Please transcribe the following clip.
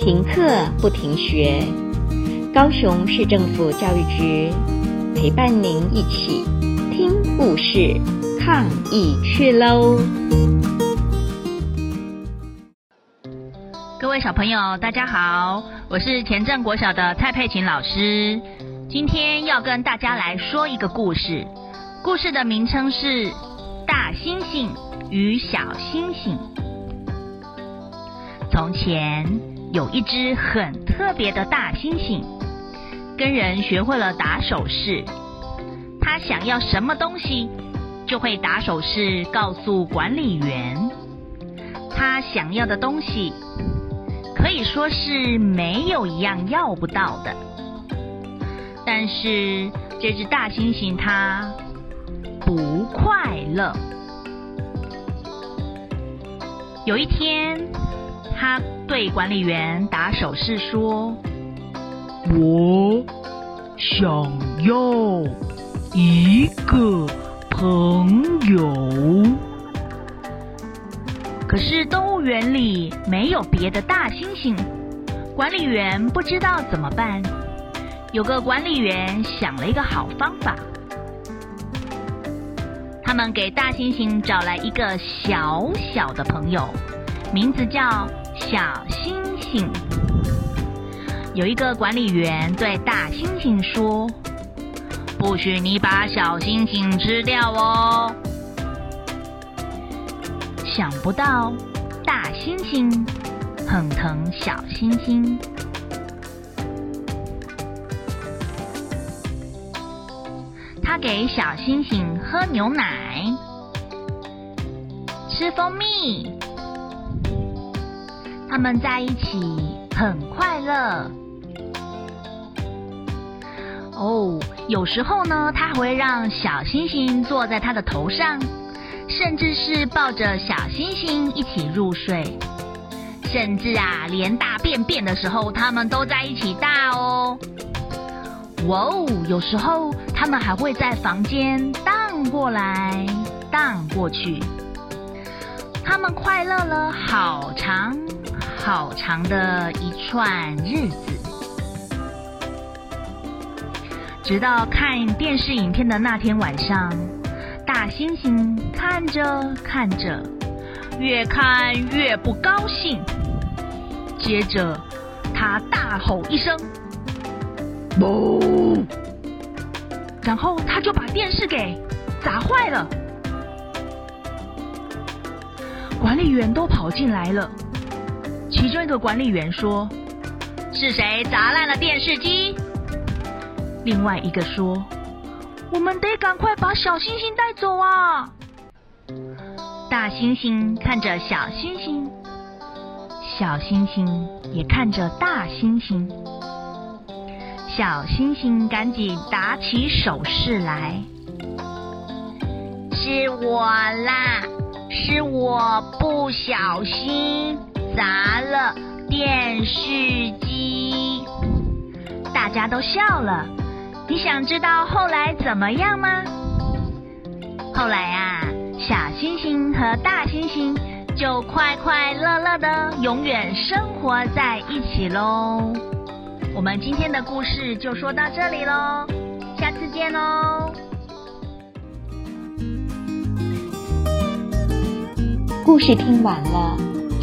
停课不停学，高雄市政府教育局陪伴您一起听故事、抗疫去喽！各位小朋友，大家好，我是前镇国小的蔡佩琴老师，今天要跟大家来说一个故事，故事的名称是《大猩猩与小猩猩》。从前。有一只很特别的大猩猩，跟人学会了打手势。他想要什么东西，就会打手势告诉管理员。他想要的东西，可以说是没有一样要不到的。但是这只大猩猩它不快乐。有一天，他。对管理员打手势说：“我想要一个朋友。”可是动物园里没有别的大猩猩，管理员不知道怎么办。有个管理员想了一个好方法，他们给大猩猩找来一个小小的朋友，名字叫。小星星，有一个管理员对大猩猩说：“不许你把小星星吃掉哦。”想不到大猩猩很疼小猩猩，他给小星星喝牛奶，吃蜂蜜。他们在一起很快乐。哦，有时候呢，他还会让小星星坐在他的头上，甚至是抱着小星星一起入睡，甚至啊，连大便便的时候，他们都在一起大哦。哇哦，有时候他们还会在房间荡过来荡过去，他们快乐了好长。好长的一串日子，直到看电视影片的那天晚上，大猩猩看着看着，越看越不高兴。接着，他大吼一声：“哞！”然后他就把电视给砸坏了。管理员都跑进来了。其中一个管理员说：“是谁砸烂了电视机？”另外一个说：“我们得赶快把小星星带走啊！”大猩猩看着小星星，小星星也看着大猩猩。小星星赶紧打起手势来：“是我啦，是我不小心。”砸了电视机，大家都笑了。你想知道后来怎么样吗？后来啊，小星星和大星星就快快乐乐的永远生活在一起喽。我们今天的故事就说到这里喽，下次见喽。故事听完了。